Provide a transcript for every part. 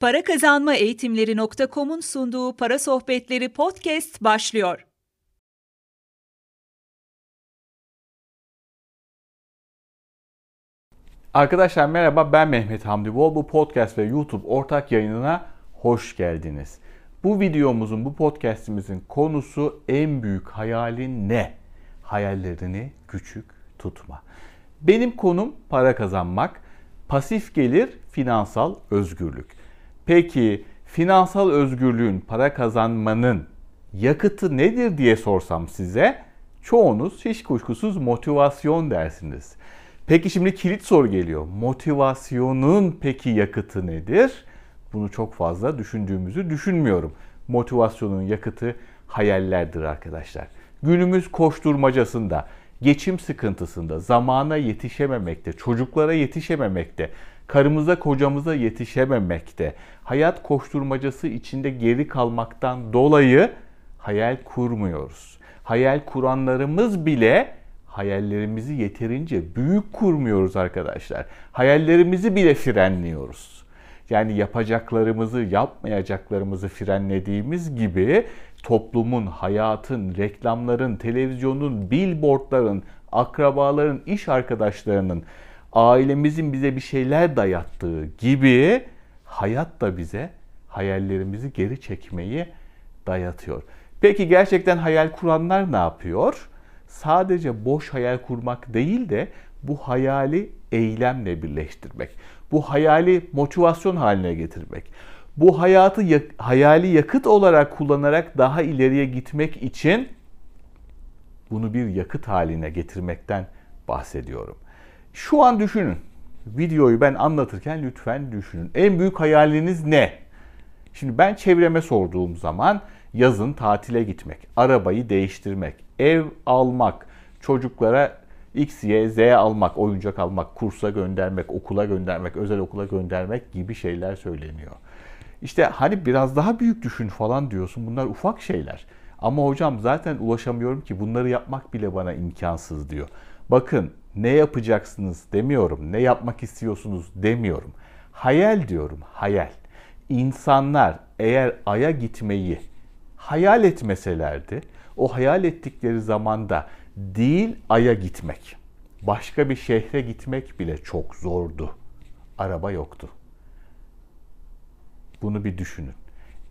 Para Kazanma Eğitimleri.com'un sunduğu Para Sohbetleri podcast başlıyor. Arkadaşlar merhaba ben Mehmet Hamdi Bol. Bu podcast ve YouTube ortak yayınına hoş geldiniz. Bu videomuzun, bu podcastimizin konusu en büyük hayalin ne? Hayallerini küçük tutma. Benim konum para kazanmak. Pasif gelir, finansal özgürlük. Peki finansal özgürlüğün, para kazanmanın yakıtı nedir diye sorsam size çoğunuz hiç kuşkusuz motivasyon dersiniz. Peki şimdi kilit soru geliyor. Motivasyonun peki yakıtı nedir? Bunu çok fazla düşündüğümüzü düşünmüyorum. Motivasyonun yakıtı hayallerdir arkadaşlar. Günümüz koşturmacasında, geçim sıkıntısında, zamana yetişememekte, çocuklara yetişememekte, karımıza kocamıza yetişememekte, hayat koşturmacası içinde geri kalmaktan dolayı hayal kurmuyoruz. Hayal kuranlarımız bile hayallerimizi yeterince büyük kurmuyoruz arkadaşlar. Hayallerimizi bile frenliyoruz. Yani yapacaklarımızı, yapmayacaklarımızı frenlediğimiz gibi toplumun, hayatın, reklamların, televizyonun, billboardların, akrabaların, iş arkadaşlarının, ailemizin bize bir şeyler dayattığı gibi hayat da bize hayallerimizi geri çekmeyi dayatıyor. Peki gerçekten hayal kuranlar ne yapıyor? Sadece boş hayal kurmak değil de bu hayali eylemle birleştirmek. Bu hayali motivasyon haline getirmek. Bu hayatı hayali yakıt olarak kullanarak daha ileriye gitmek için bunu bir yakıt haline getirmekten bahsediyorum. Şu an düşünün. Videoyu ben anlatırken lütfen düşünün. En büyük hayaliniz ne? Şimdi ben çevreme sorduğum zaman yazın tatile gitmek, arabayı değiştirmek, ev almak, çocuklara X, Y, Z almak, oyuncak almak, kursa göndermek, okula göndermek, özel okula göndermek gibi şeyler söyleniyor. İşte hani biraz daha büyük düşün falan diyorsun. Bunlar ufak şeyler. Ama hocam zaten ulaşamıyorum ki bunları yapmak bile bana imkansız diyor. Bakın ne yapacaksınız demiyorum. Ne yapmak istiyorsunuz demiyorum. Hayal diyorum, hayal. İnsanlar eğer aya gitmeyi hayal etmeselerdi, o hayal ettikleri zamanda değil aya gitmek, başka bir şehre gitmek bile çok zordu. Araba yoktu. Bunu bir düşünün.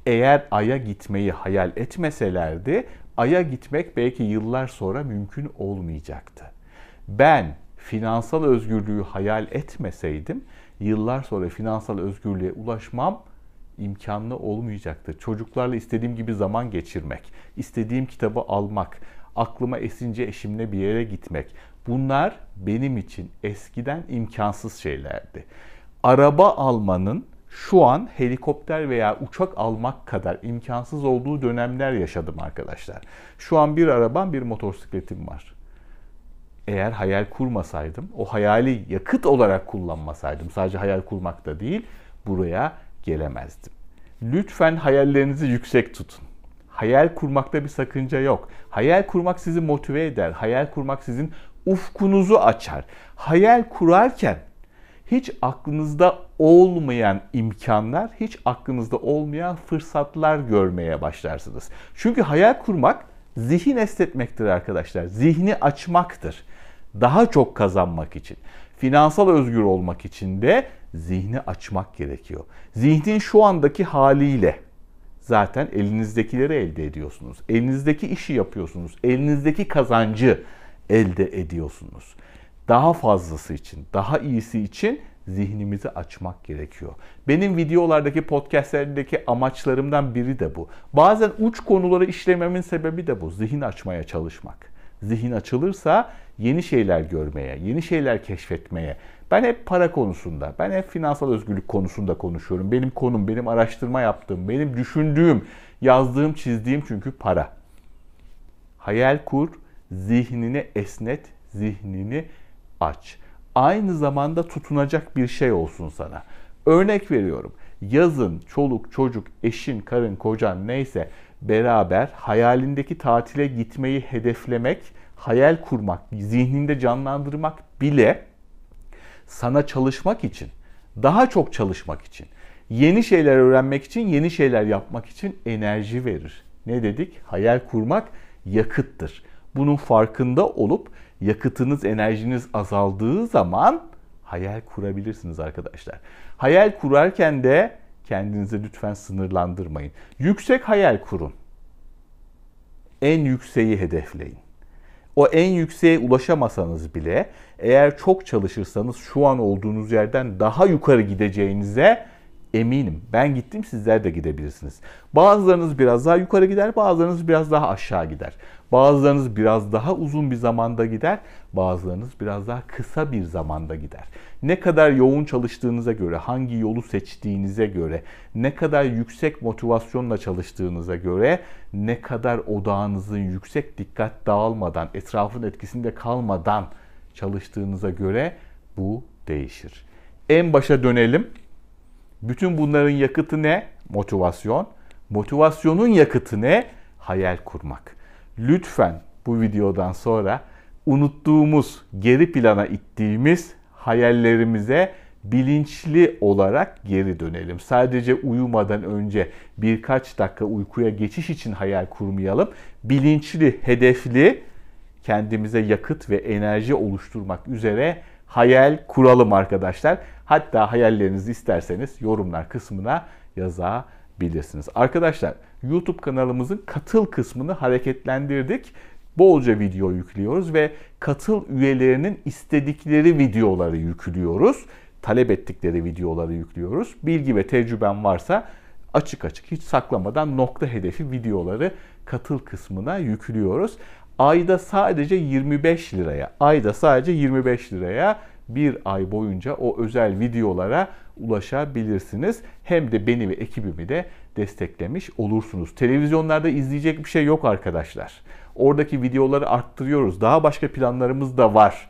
Eğer aya gitmeyi hayal etmeselerdi, aya gitmek belki yıllar sonra mümkün olmayacaktı. Ben finansal özgürlüğü hayal etmeseydim yıllar sonra finansal özgürlüğe ulaşmam imkanlı olmayacaktı. Çocuklarla istediğim gibi zaman geçirmek, istediğim kitabı almak, aklıma esince eşimle bir yere gitmek. Bunlar benim için eskiden imkansız şeylerdi. Araba almanın şu an helikopter veya uçak almak kadar imkansız olduğu dönemler yaşadım arkadaşlar. Şu an bir arabam, bir motosikletim var eğer hayal kurmasaydım, o hayali yakıt olarak kullanmasaydım, sadece hayal kurmak da değil, buraya gelemezdim. Lütfen hayallerinizi yüksek tutun. Hayal kurmakta bir sakınca yok. Hayal kurmak sizi motive eder. Hayal kurmak sizin ufkunuzu açar. Hayal kurarken hiç aklınızda olmayan imkanlar, hiç aklınızda olmayan fırsatlar görmeye başlarsınız. Çünkü hayal kurmak zihin esnetmektir arkadaşlar. Zihni açmaktır daha çok kazanmak için, finansal özgür olmak için de zihni açmak gerekiyor. Zihnin şu andaki haliyle zaten elinizdekileri elde ediyorsunuz. Elinizdeki işi yapıyorsunuz. Elinizdeki kazancı elde ediyorsunuz. Daha fazlası için, daha iyisi için zihnimizi açmak gerekiyor. Benim videolardaki podcastlerdeki amaçlarımdan biri de bu. Bazen uç konuları işlememin sebebi de bu. Zihin açmaya çalışmak. Zihin açılırsa yeni şeyler görmeye, yeni şeyler keşfetmeye. Ben hep para konusunda, ben hep finansal özgürlük konusunda konuşuyorum. Benim konum, benim araştırma yaptığım, benim düşündüğüm, yazdığım, çizdiğim çünkü para. Hayal kur, zihnini esnet, zihnini aç. Aynı zamanda tutunacak bir şey olsun sana. Örnek veriyorum. Yazın çoluk, çocuk, eşin, karın, kocan neyse beraber hayalindeki tatile gitmeyi hedeflemek hayal kurmak, zihninde canlandırmak bile sana çalışmak için, daha çok çalışmak için, Yeni şeyler öğrenmek için, yeni şeyler yapmak için enerji verir. Ne dedik? Hayal kurmak yakıttır. Bunun farkında olup yakıtınız, enerjiniz azaldığı zaman hayal kurabilirsiniz arkadaşlar. Hayal kurarken de kendinizi lütfen sınırlandırmayın. Yüksek hayal kurun. En yükseği hedefleyin. O en yükseğe ulaşamasanız bile eğer çok çalışırsanız şu an olduğunuz yerden daha yukarı gideceğinize eminim. Ben gittim sizler de gidebilirsiniz. Bazılarınız biraz daha yukarı gider, bazılarınız biraz daha aşağı gider. Bazılarınız biraz daha uzun bir zamanda gider, bazılarınız biraz daha kısa bir zamanda gider. Ne kadar yoğun çalıştığınıza göre, hangi yolu seçtiğinize göre, ne kadar yüksek motivasyonla çalıştığınıza göre, ne kadar odağınızın yüksek dikkat dağılmadan, etrafın etkisinde kalmadan çalıştığınıza göre bu değişir. En başa dönelim. Bütün bunların yakıtı ne? Motivasyon. Motivasyonun yakıtı ne? Hayal kurmak. Lütfen bu videodan sonra unuttuğumuz, geri plana ittiğimiz hayallerimize bilinçli olarak geri dönelim. Sadece uyumadan önce birkaç dakika uykuya geçiş için hayal kurmayalım. Bilinçli, hedefli kendimize yakıt ve enerji oluşturmak üzere hayal kuralım arkadaşlar. Hatta hayallerinizi isterseniz yorumlar kısmına yazabilirsiniz. Arkadaşlar YouTube kanalımızın katıl kısmını hareketlendirdik. Bolca video yüklüyoruz ve katıl üyelerinin istedikleri videoları yüklüyoruz. Talep ettikleri videoları yüklüyoruz. Bilgi ve tecrüben varsa açık açık hiç saklamadan nokta hedefi videoları katıl kısmına yüklüyoruz. Ayda sadece 25 liraya, ayda sadece 25 liraya bir ay boyunca o özel videolara ulaşabilirsiniz. Hem de beni ve ekibimi de desteklemiş olursunuz. Televizyonlarda izleyecek bir şey yok arkadaşlar. Oradaki videoları arttırıyoruz. Daha başka planlarımız da var.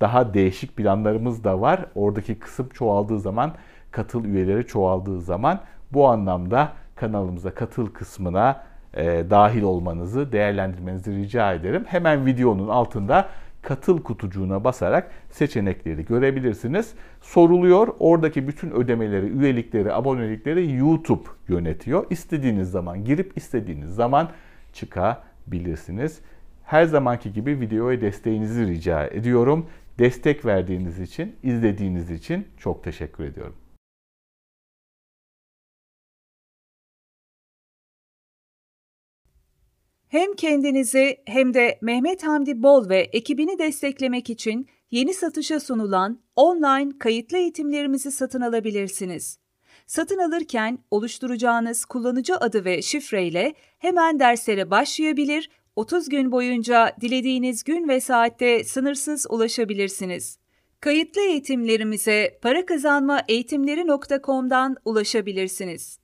Daha değişik planlarımız da var. Oradaki kısım çoğaldığı zaman, katıl üyeleri çoğaldığı zaman bu anlamda kanalımıza katıl kısmına e, dahil olmanızı, değerlendirmenizi rica ederim. Hemen videonun altında katıl kutucuğuna basarak seçenekleri görebilirsiniz. Soruluyor. Oradaki bütün ödemeleri, üyelikleri, abonelikleri YouTube yönetiyor. İstediğiniz zaman girip istediğiniz zaman çıkabilirsiniz. Her zamanki gibi videoya desteğinizi rica ediyorum. Destek verdiğiniz için, izlediğiniz için çok teşekkür ediyorum. Hem kendinizi hem de Mehmet Hamdi Bol ve ekibini desteklemek için yeni satışa sunulan online kayıtlı eğitimlerimizi satın alabilirsiniz. Satın alırken oluşturacağınız kullanıcı adı ve şifreyle hemen derslere başlayabilir, 30 gün boyunca dilediğiniz gün ve saatte sınırsız ulaşabilirsiniz. Kayıtlı eğitimlerimize para kazanma eğitimleri.com'dan ulaşabilirsiniz.